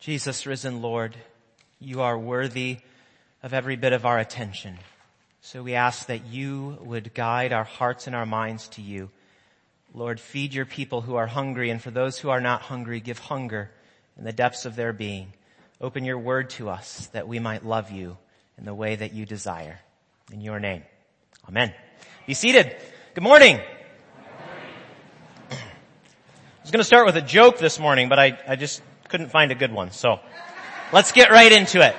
Jesus, risen Lord, you are worthy of every bit of our attention. So we ask that you would guide our hearts and our minds to you. Lord, feed your people who are hungry, and for those who are not hungry, give hunger in the depths of their being. Open your word to us that we might love you in the way that you desire. In your name. Amen. Be seated. Good morning. I was going to start with a joke this morning, but I, I just couldn't find a good one. So let's get right into it.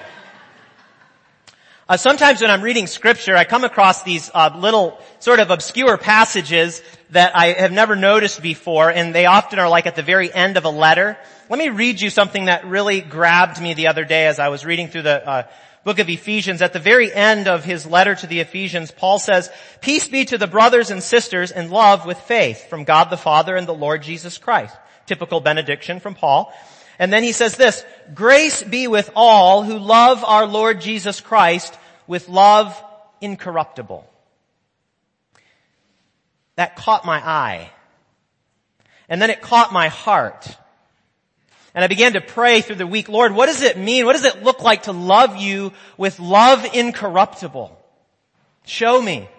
Uh, sometimes when I'm reading scripture, I come across these uh, little sort of obscure passages that I have never noticed before, and they often are like at the very end of a letter. Let me read you something that really grabbed me the other day as I was reading through the uh, book of Ephesians. At the very end of his letter to the Ephesians, Paul says, "Peace be to the brothers and sisters in love with faith from God the Father and the Lord Jesus Christ." Typical benediction from Paul. And then he says this, grace be with all who love our Lord Jesus Christ with love incorruptible. That caught my eye. And then it caught my heart. And I began to pray through the week, Lord, what does it mean? What does it look like to love you with love incorruptible? Show me.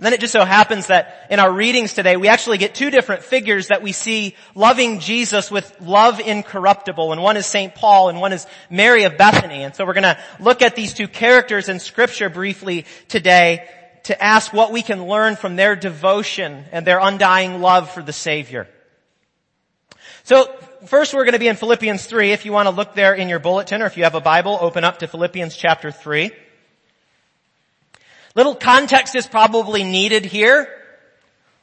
And then it just so happens that in our readings today, we actually get two different figures that we see loving Jesus with love incorruptible. And one is St. Paul and one is Mary of Bethany. And so we're going to look at these two characters in scripture briefly today to ask what we can learn from their devotion and their undying love for the Savior. So first we're going to be in Philippians 3. If you want to look there in your bulletin or if you have a Bible, open up to Philippians chapter 3. Little context is probably needed here.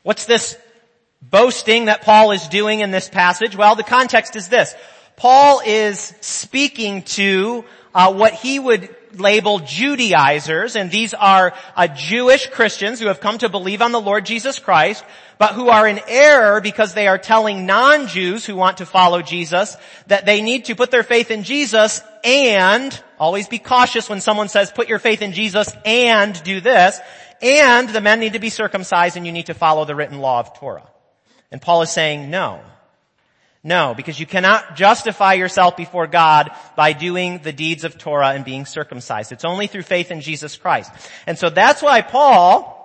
What's this boasting that Paul is doing in this passage? Well, the context is this. Paul is speaking to uh, what he would label Judaizers, and these are uh, Jewish Christians who have come to believe on the Lord Jesus Christ, but who are in error because they are telling non-Jews who want to follow Jesus that they need to put their faith in Jesus and, always be cautious when someone says put your faith in Jesus and do this, and the men need to be circumcised and you need to follow the written law of Torah. And Paul is saying no. No, because you cannot justify yourself before God by doing the deeds of Torah and being circumcised. It's only through faith in Jesus Christ. And so that's why Paul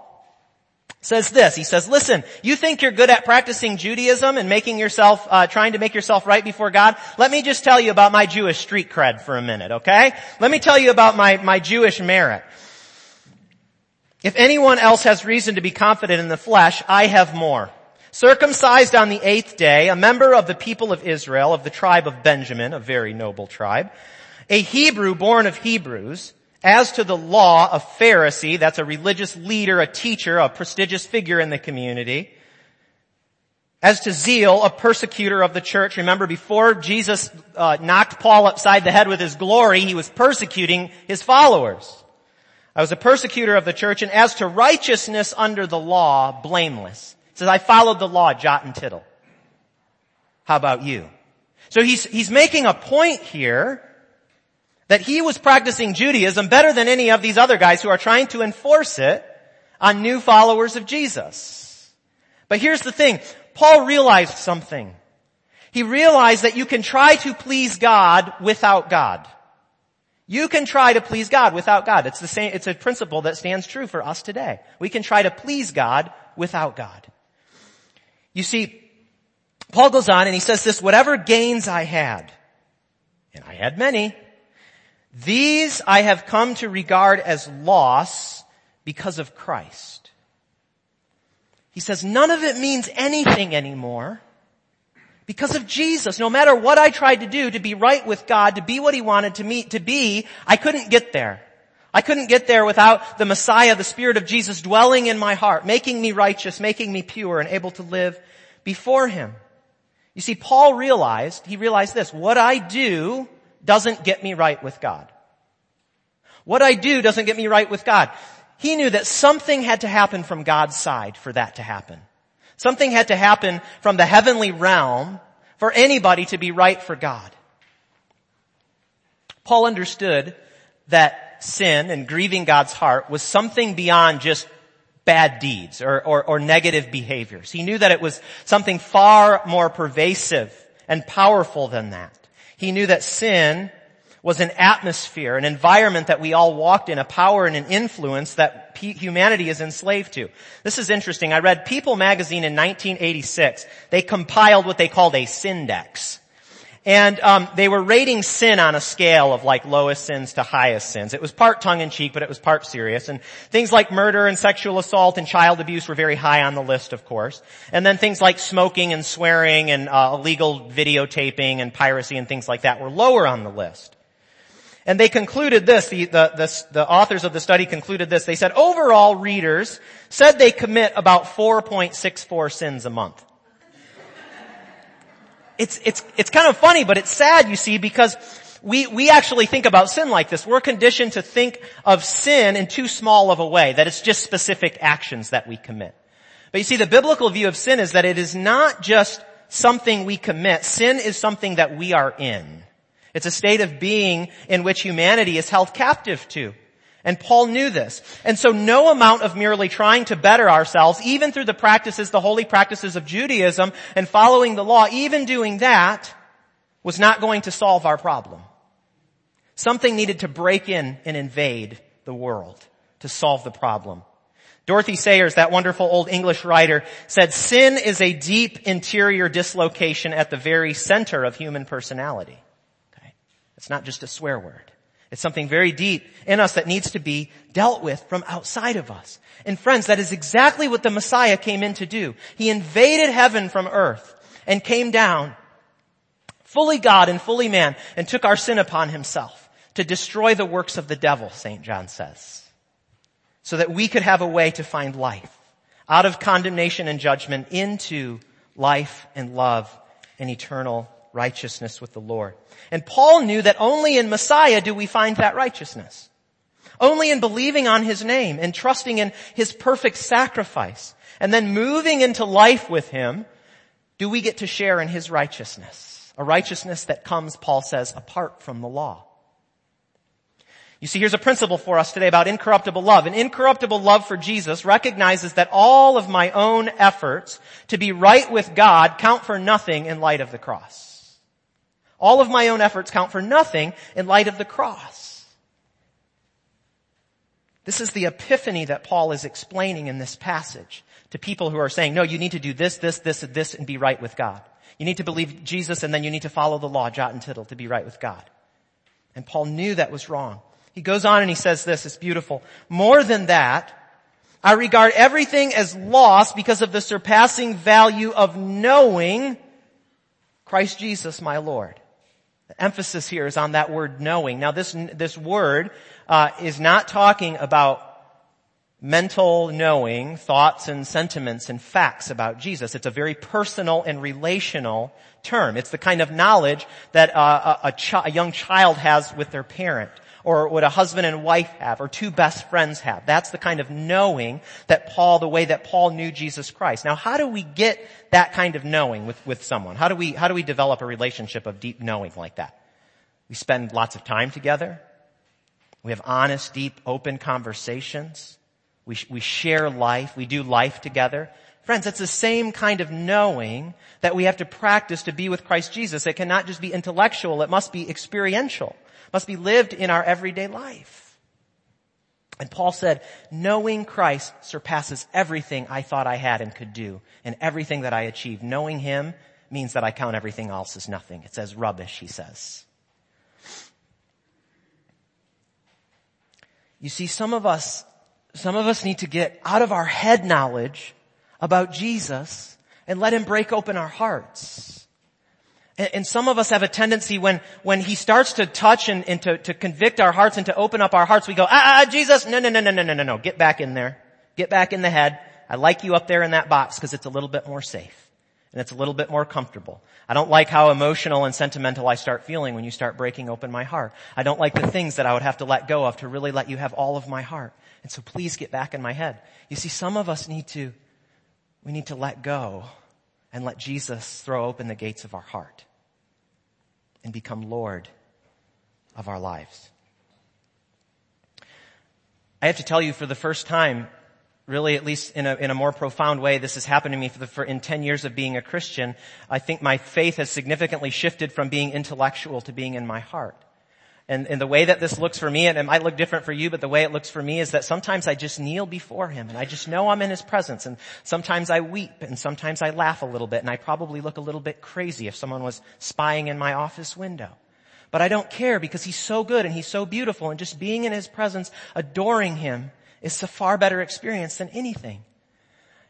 says this. He says, listen, you think you're good at practicing Judaism and making yourself, uh, trying to make yourself right before God? Let me just tell you about my Jewish street cred for a minute, okay? Let me tell you about my, my Jewish merit. If anyone else has reason to be confident in the flesh, I have more. Circumcised on the eighth day, a member of the people of Israel, of the tribe of Benjamin, a very noble tribe, a Hebrew born of Hebrews, as to the law, a Pharisee, that's a religious leader, a teacher, a prestigious figure in the community. As to zeal, a persecutor of the church. Remember, before Jesus uh, knocked Paul upside the head with his glory, he was persecuting his followers. I was a persecutor of the church, and as to righteousness under the law, blameless. Says, I followed the law, jot and tittle. How about you? So he's, he's making a point here that he was practicing Judaism better than any of these other guys who are trying to enforce it on new followers of Jesus. But here's the thing. Paul realized something. He realized that you can try to please God without God. You can try to please God without God. It's the same, it's a principle that stands true for us today. We can try to please God without God. You see, Paul goes on and he says this, whatever gains I had, and I had many, these I have come to regard as loss because of Christ. He says none of it means anything anymore because of Jesus. No matter what I tried to do to be right with God, to be what He wanted to me to be, I couldn't get there. I couldn't get there without the Messiah, the Spirit of Jesus dwelling in my heart, making me righteous, making me pure and able to live before Him. You see, Paul realized, he realized this, what I do doesn't get me right with God. What I do doesn't get me right with God. He knew that something had to happen from God's side for that to happen. Something had to happen from the heavenly realm for anybody to be right for God. Paul understood that sin and grieving God's heart was something beyond just bad deeds or, or, or, negative behaviors. He knew that it was something far more pervasive and powerful than that. He knew that sin was an atmosphere, an environment that we all walked in, a power and an influence that humanity is enslaved to. This is interesting. I read People magazine in 1986. They compiled what they called a Sindex. And um, they were rating sin on a scale of like lowest sins to highest sins. It was part tongue-in-cheek, but it was part serious. And things like murder and sexual assault and child abuse were very high on the list, of course. And then things like smoking and swearing and uh, illegal videotaping and piracy and things like that were lower on the list. And they concluded this, the, the, the, the, authors of the study concluded this. They said overall readers said they commit about 4.64 sins a month it's, it's, it's kind of funny, but it's sad, you see, because we, we actually think about sin like this. We're conditioned to think of sin in too small of a way, that it's just specific actions that we commit. But you see, the biblical view of sin is that it is not just something we commit. Sin is something that we are in. It's a state of being in which humanity is held captive to. And Paul knew this. And so no amount of merely trying to better ourselves, even through the practices, the holy practices of Judaism and following the law, even doing that was not going to solve our problem. Something needed to break in and invade the world to solve the problem. Dorothy Sayers, that wonderful old English writer, said sin is a deep interior dislocation at the very center of human personality. Okay? It's not just a swear word. It's something very deep in us that needs to be dealt with from outside of us. And friends, that is exactly what the Messiah came in to do. He invaded heaven from earth and came down fully God and fully man and took our sin upon himself to destroy the works of the devil, St. John says, so that we could have a way to find life out of condemnation and judgment into life and love and eternal righteousness with the Lord. And Paul knew that only in Messiah do we find that righteousness. Only in believing on His name and trusting in His perfect sacrifice and then moving into life with Him do we get to share in His righteousness. A righteousness that comes, Paul says, apart from the law. You see, here's a principle for us today about incorruptible love. An incorruptible love for Jesus recognizes that all of my own efforts to be right with God count for nothing in light of the cross. All of my own efforts count for nothing in light of the cross. This is the epiphany that Paul is explaining in this passage to people who are saying, no, you need to do this, this, this, and this and be right with God. You need to believe Jesus and then you need to follow the law, jot and tittle, to be right with God. And Paul knew that was wrong. He goes on and he says this, it's beautiful. More than that, I regard everything as lost because of the surpassing value of knowing Christ Jesus my Lord. Emphasis here is on that word knowing. Now this, this word uh, is not talking about mental knowing, thoughts and sentiments and facts about Jesus. It's a very personal and relational term. It's the kind of knowledge that uh, a, a, a young child has with their parent or what a husband and wife have, or two best friends have. That's the kind of knowing that Paul, the way that Paul knew Jesus Christ. Now how do we get that kind of knowing with, with someone? How do we, how do we develop a relationship of deep knowing like that? We spend lots of time together. We have honest, deep, open conversations. We, we share life. We do life together. Friends, that's the same kind of knowing that we have to practice to be with Christ Jesus. It cannot just be intellectual. It must be experiential must be lived in our everyday life. And Paul said, knowing Christ surpasses everything I thought I had and could do and everything that I achieved. Knowing Him means that I count everything else as nothing. It says rubbish, he says. You see, some of us, some of us need to get out of our head knowledge about Jesus and let Him break open our hearts. And, some of us have a tendency when, when he starts to touch and, and to, to convict our hearts and to open up our hearts, we go, ah, ah, Jesus, no, no, no, no, no, no, no, no, get back in there. Get back in the head. I like you up there in that box because it's a little bit more safe. And it's a little bit more comfortable. I don't like how emotional and sentimental I start feeling when you start breaking open my heart. I don't like the things that I would have to let go of to really let you have all of my heart. And so please get back in my head. You see, some of us need to, we need to let go and let Jesus throw open the gates of our heart and become Lord of our lives. I have to tell you for the first time really at least in a, in a more profound way, this has happened to me for the, for in 10 years of being a Christian. I think my faith has significantly shifted from being intellectual to being in my heart. And, and the way that this looks for me, and it might look different for you, but the way it looks for me is that sometimes I just kneel before Him and I just know I'm in His presence and sometimes I weep and sometimes I laugh a little bit and I probably look a little bit crazy if someone was spying in my office window. But I don't care because He's so good and He's so beautiful and just being in His presence, adoring Him is a far better experience than anything.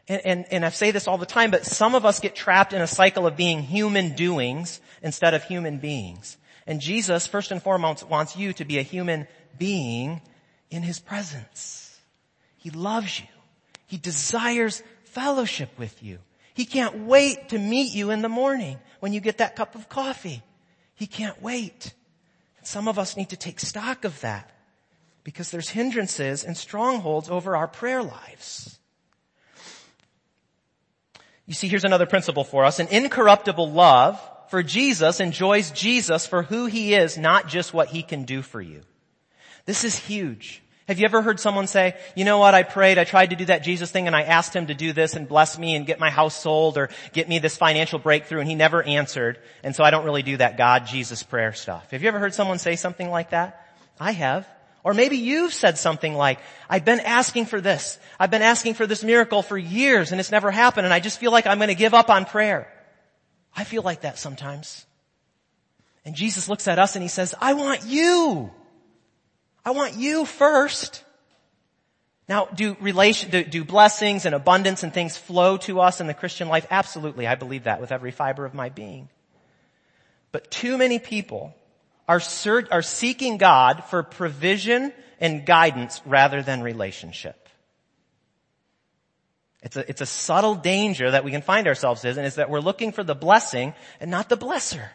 And, and, and I say this all the time, but some of us get trapped in a cycle of being human doings instead of human beings. And Jesus, first and foremost, wants you to be a human being in His presence. He loves you. He desires fellowship with you. He can't wait to meet you in the morning when you get that cup of coffee. He can't wait. Some of us need to take stock of that because there's hindrances and strongholds over our prayer lives. You see, here's another principle for us. An incorruptible love for Jesus enjoys Jesus for who he is, not just what he can do for you. This is huge. Have you ever heard someone say, you know what, I prayed, I tried to do that Jesus thing and I asked him to do this and bless me and get my house sold or get me this financial breakthrough and he never answered and so I don't really do that God, Jesus prayer stuff. Have you ever heard someone say something like that? I have. Or maybe you've said something like, I've been asking for this. I've been asking for this miracle for years and it's never happened and I just feel like I'm going to give up on prayer. I feel like that sometimes. And Jesus looks at us and he says, I want you. I want you first. Now, do relation, do, do, blessings and abundance and things flow to us in the Christian life? Absolutely. I believe that with every fiber of my being. But too many people are, are seeking God for provision and guidance rather than relationship. It's a, it's a subtle danger that we can find ourselves in, is that we're looking for the blessing and not the blesser.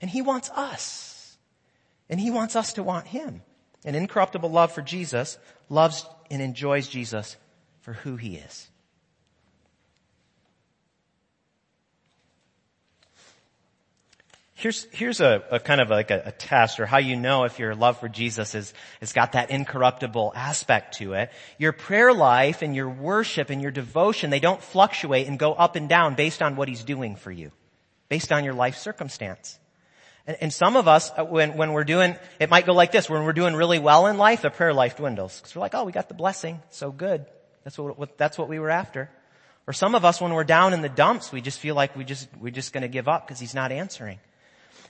And He wants us. And He wants us to want Him. An incorruptible love for Jesus loves and enjoys Jesus for who He is. Here's, here's a, a kind of like a, a, test or how you know if your love for Jesus is, has got that incorruptible aspect to it. Your prayer life and your worship and your devotion, they don't fluctuate and go up and down based on what he's doing for you, based on your life circumstance. And, and some of us, uh, when, when we're doing, it might go like this, when we're doing really well in life, the prayer life dwindles. Cause we're like, oh, we got the blessing. So good. That's what, what that's what we were after. Or some of us, when we're down in the dumps, we just feel like we just, we're just gonna give up because he's not answering.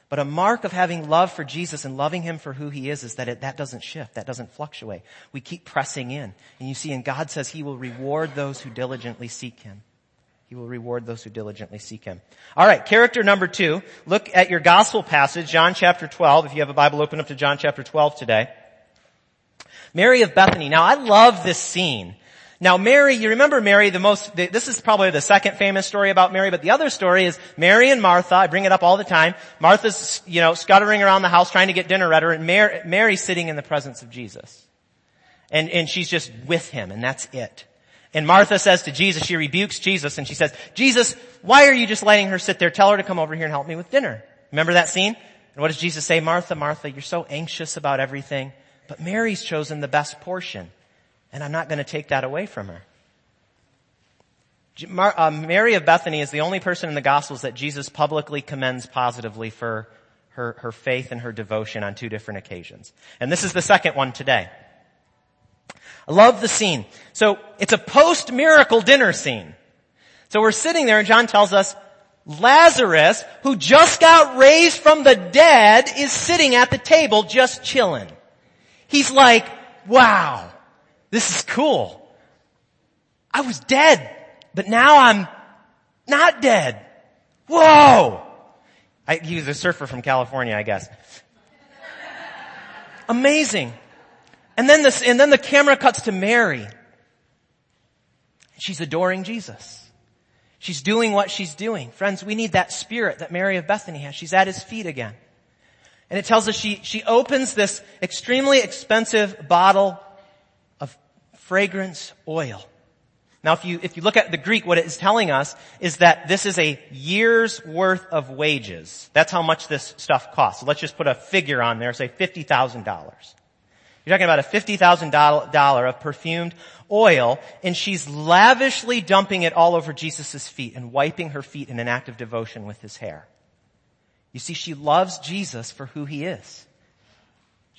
But a mark of having love for Jesus and loving Him for who He is is that it, that doesn't shift, that doesn't fluctuate. We keep pressing in. And you see, and God says He will reward those who diligently seek Him. He will reward those who diligently seek Him. Alright, character number two. Look at your gospel passage, John chapter 12. If you have a Bible, open up to John chapter 12 today. Mary of Bethany. Now I love this scene now Mary, you remember Mary, the most, this is probably the second famous story about Mary, but the other story is Mary and Martha, I bring it up all the time. Martha's, you know, scuttering around the house trying to get dinner ready, and Mary, Mary's sitting in the presence of Jesus. And, and she's just with him, and that's it. And Martha says to Jesus, she rebukes Jesus, and she says, Jesus, why are you just letting her sit there? Tell her to come over here and help me with dinner. Remember that scene? And what does Jesus say? Martha, Martha, you're so anxious about everything, but Mary's chosen the best portion. And I'm not going to take that away from her. Uh, Mary of Bethany is the only person in the Gospels that Jesus publicly commends positively for her, her faith and her devotion on two different occasions. And this is the second one today. I love the scene. So it's a post-miracle dinner scene. So we're sitting there and John tells us Lazarus, who just got raised from the dead, is sitting at the table just chilling. He's like, wow, this is cool. I was dead, but now I'm not dead. Whoa! I, he was a surfer from California, I guess. Amazing. And then this, and then the camera cuts to Mary. She's adoring Jesus. She's doing what she's doing. Friends, we need that spirit that Mary of Bethany has. She's at his feet again. And it tells us she, she opens this extremely expensive bottle fragrance oil. Now if you, if you look at the Greek, what it is telling us is that this is a year's worth of wages. That's how much this stuff costs. So let's just put a figure on there, say $50,000. You're talking about a $50,000 of perfumed oil and she's lavishly dumping it all over Jesus' feet and wiping her feet in an act of devotion with his hair. You see, she loves Jesus for who he is.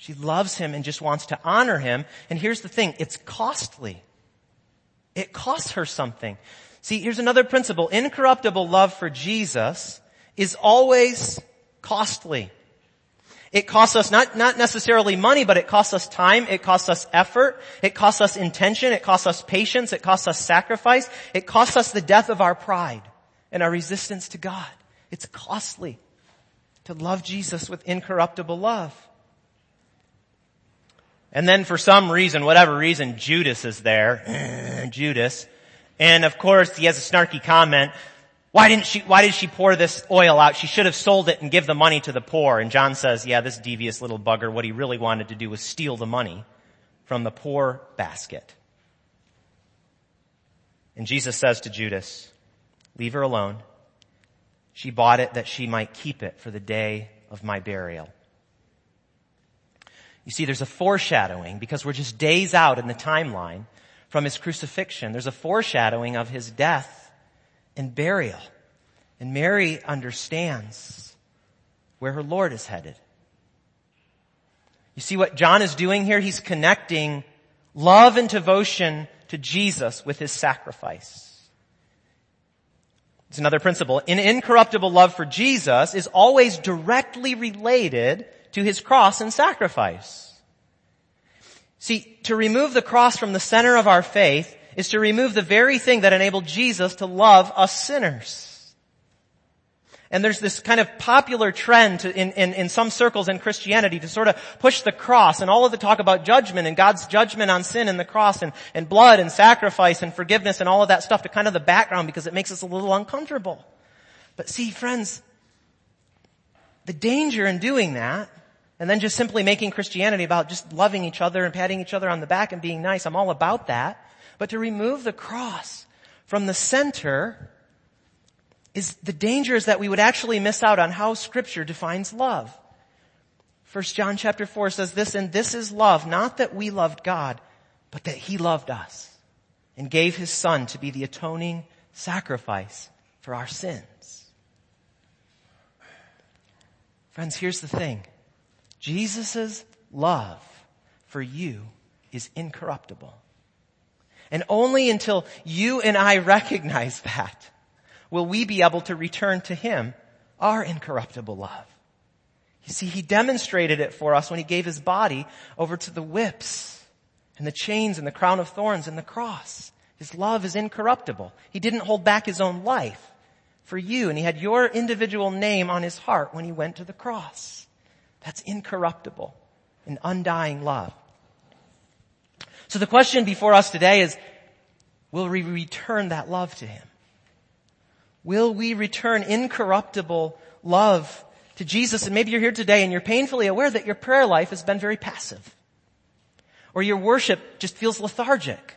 She loves him and just wants to honor him. And here's the thing, it's costly. It costs her something. See, here's another principle. Incorruptible love for Jesus is always costly. It costs us not, not necessarily money, but it costs us time, it costs us effort, it costs us intention, it costs us patience, it costs us sacrifice, it costs us the death of our pride and our resistance to God. It's costly to love Jesus with incorruptible love. And then for some reason, whatever reason, Judas is there. Judas. And of course, he has a snarky comment. Why didn't she, why did she pour this oil out? She should have sold it and give the money to the poor. And John says, yeah, this devious little bugger, what he really wanted to do was steal the money from the poor basket. And Jesus says to Judas, leave her alone. She bought it that she might keep it for the day of my burial. You see, there's a foreshadowing because we're just days out in the timeline from his crucifixion. There's a foreshadowing of his death and burial. And Mary understands where her Lord is headed. You see what John is doing here? He's connecting love and devotion to Jesus with his sacrifice. It's another principle. An incorruptible love for Jesus is always directly related to his cross and sacrifice. See, to remove the cross from the center of our faith is to remove the very thing that enabled Jesus to love us sinners. And there's this kind of popular trend to, in, in, in some circles in Christianity to sort of push the cross and all of the talk about judgment and God's judgment on sin and the cross and, and blood and sacrifice and forgiveness and all of that stuff to kind of the background because it makes us a little uncomfortable. But see, friends, the danger in doing that and then just simply making Christianity about just loving each other and patting each other on the back and being nice. I'm all about that. But to remove the cross from the center is the danger is that we would actually miss out on how scripture defines love. First John chapter 4 says this, and this is love, not that we loved God, but that He loved us and gave His Son to be the atoning sacrifice for our sins. Friends, here's the thing. Jesus' love for you is incorruptible. And only until you and I recognize that will we be able to return to Him our incorruptible love. You see, He demonstrated it for us when He gave His body over to the whips and the chains and the crown of thorns and the cross. His love is incorruptible. He didn't hold back His own life for you and He had your individual name on His heart when He went to the cross. That's incorruptible and undying love. So the question before us today is, will we return that love to Him? Will we return incorruptible love to Jesus? And maybe you're here today and you're painfully aware that your prayer life has been very passive. Or your worship just feels lethargic.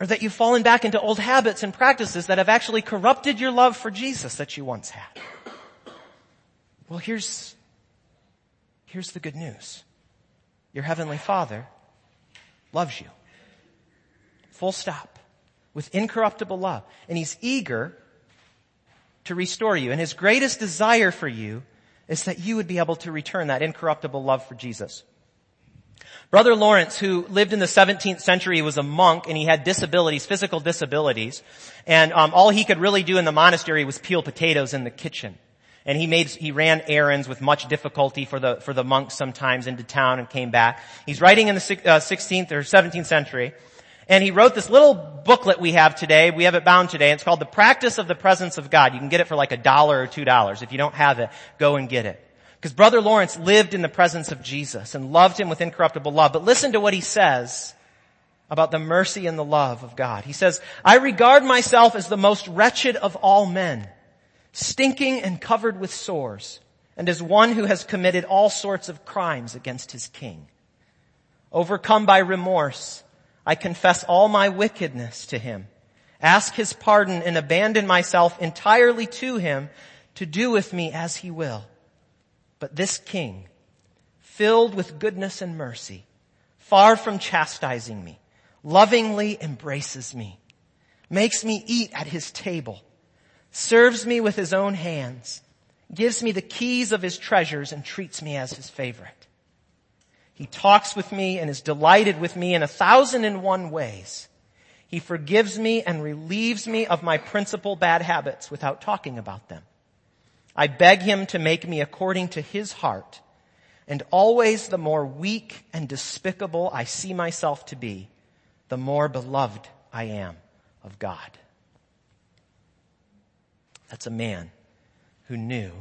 Or that you've fallen back into old habits and practices that have actually corrupted your love for Jesus that you once had. Well, here's, here's the good news. Your heavenly father loves you. Full stop with incorruptible love. And he's eager to restore you. And his greatest desire for you is that you would be able to return that incorruptible love for Jesus. Brother Lawrence, who lived in the 17th century, was a monk and he had disabilities, physical disabilities. And um, all he could really do in the monastery was peel potatoes in the kitchen. And he made, he ran errands with much difficulty for the, for the monks sometimes into town and came back. He's writing in the 16th uh, or 17th century. And he wrote this little booklet we have today. We have it bound today. It's called The Practice of the Presence of God. You can get it for like a dollar or two dollars. If you don't have it, go and get it. Because Brother Lawrence lived in the presence of Jesus and loved him with incorruptible love. But listen to what he says about the mercy and the love of God. He says, I regard myself as the most wretched of all men, stinking and covered with sores, and as one who has committed all sorts of crimes against his king. Overcome by remorse, I confess all my wickedness to him, ask his pardon and abandon myself entirely to him to do with me as he will. But this king, filled with goodness and mercy, far from chastising me, lovingly embraces me, makes me eat at his table, serves me with his own hands, gives me the keys of his treasures and treats me as his favorite. He talks with me and is delighted with me in a thousand and one ways. He forgives me and relieves me of my principal bad habits without talking about them. I beg him to make me according to his heart. And always the more weak and despicable I see myself to be, the more beloved I am of God. That's a man who knew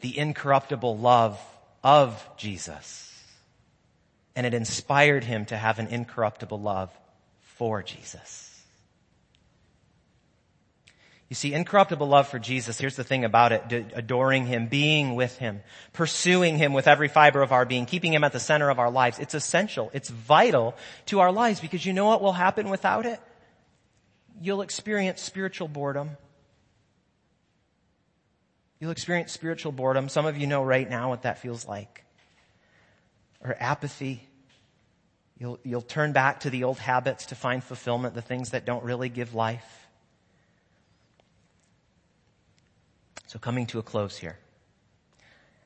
the incorruptible love of Jesus. And it inspired him to have an incorruptible love for Jesus. You see, incorruptible love for Jesus, here's the thing about it, adoring Him, being with Him, pursuing Him with every fiber of our being, keeping Him at the center of our lives. It's essential. It's vital to our lives because you know what will happen without it? You'll experience spiritual boredom. You'll experience spiritual boredom. Some of you know right now what that feels like. Or apathy. You'll, you'll turn back to the old habits to find fulfillment, the things that don't really give life. So coming to a close here.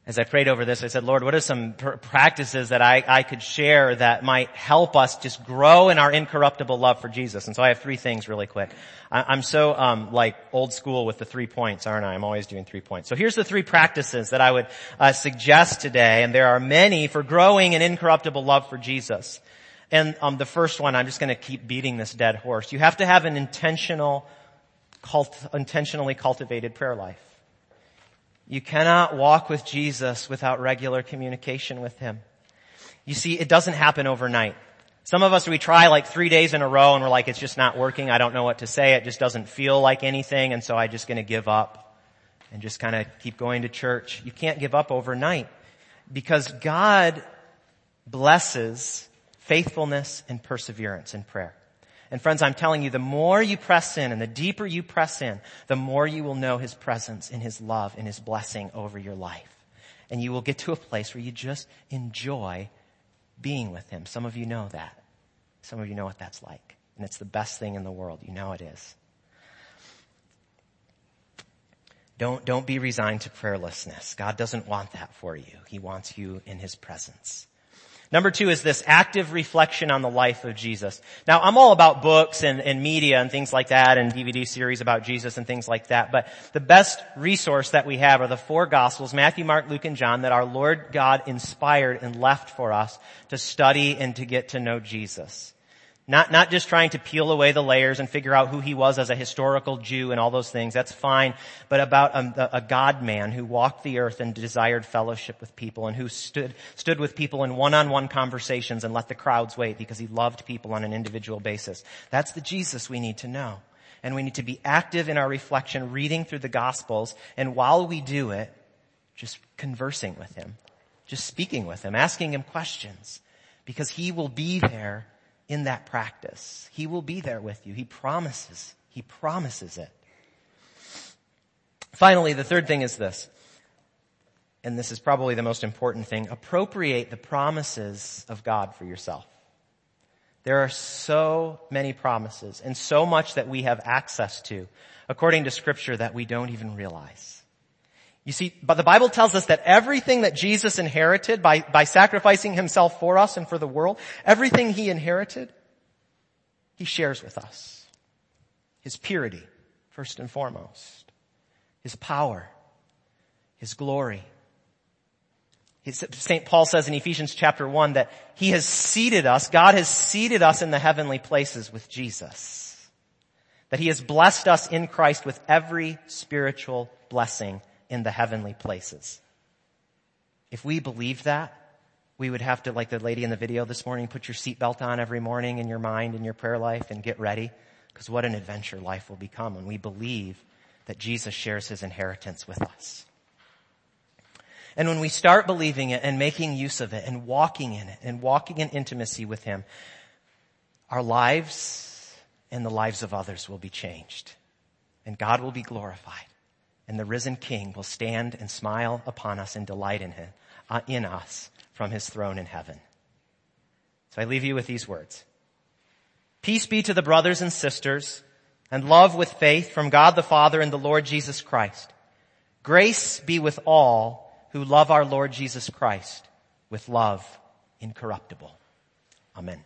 As I prayed over this, I said, Lord, what are some pr- practices that I, I could share that might help us just grow in our incorruptible love for Jesus? And so I have three things really quick. I, am so, um, like old school with the three points, aren't I? I'm always doing three points. So here's the three practices that I would uh, suggest today, and there are many for growing an incorruptible love for Jesus. And um, the first one, I'm just going to keep beating this dead horse. You have to have an intentional, cult, intentionally cultivated prayer life. You cannot walk with Jesus without regular communication with Him. You see, it doesn't happen overnight. Some of us, we try like three days in a row and we're like, it's just not working. I don't know what to say. It just doesn't feel like anything. And so I'm just going to give up and just kind of keep going to church. You can't give up overnight because God blesses faithfulness and perseverance in prayer. And friends, I'm telling you, the more you press in and the deeper you press in, the more you will know His presence and His love and His blessing over your life. And you will get to a place where you just enjoy being with Him. Some of you know that. Some of you know what that's like. And it's the best thing in the world. You know it is. Don't, don't be resigned to prayerlessness. God doesn't want that for you. He wants you in His presence. Number two is this active reflection on the life of Jesus. Now, I'm all about books and, and, media and things like that and DVD series about Jesus and things like that, but the best resource that we have are the four Gospels, Matthew, Mark, Luke, and John, that our Lord God inspired and left for us to study and to get to know Jesus. Not, not just trying to peel away the layers and figure out who he was as a historical Jew and all those things. That's fine. But about a, a God man who walked the earth and desired fellowship with people and who stood, stood with people in one-on-one conversations and let the crowds wait because he loved people on an individual basis. That's the Jesus we need to know. And we need to be active in our reflection, reading through the gospels. And while we do it, just conversing with him, just speaking with him, asking him questions because he will be there in that practice. He will be there with you. He promises. He promises it. Finally, the third thing is this. And this is probably the most important thing. Appropriate the promises of God for yourself. There are so many promises and so much that we have access to according to scripture that we don't even realize. You see, but the Bible tells us that everything that Jesus inherited by, by sacrificing himself for us and for the world, everything he inherited, he shares with us. His purity, first and foremost. His power. His glory. St. Paul says in Ephesians chapter 1 that he has seated us, God has seated us in the heavenly places with Jesus. That he has blessed us in Christ with every spiritual blessing in the heavenly places. If we believed that, we would have to, like the lady in the video this morning, put your seatbelt on every morning in your mind, in your prayer life, and get ready. Because what an adventure life will become when we believe that Jesus shares his inheritance with us. And when we start believing it and making use of it and walking in it and walking in intimacy with him, our lives and the lives of others will be changed. And God will be glorified and the risen king will stand and smile upon us and delight in him, uh, in us from his throne in heaven. So I leave you with these words. Peace be to the brothers and sisters and love with faith from God the Father and the Lord Jesus Christ. Grace be with all who love our Lord Jesus Christ with love incorruptible. Amen.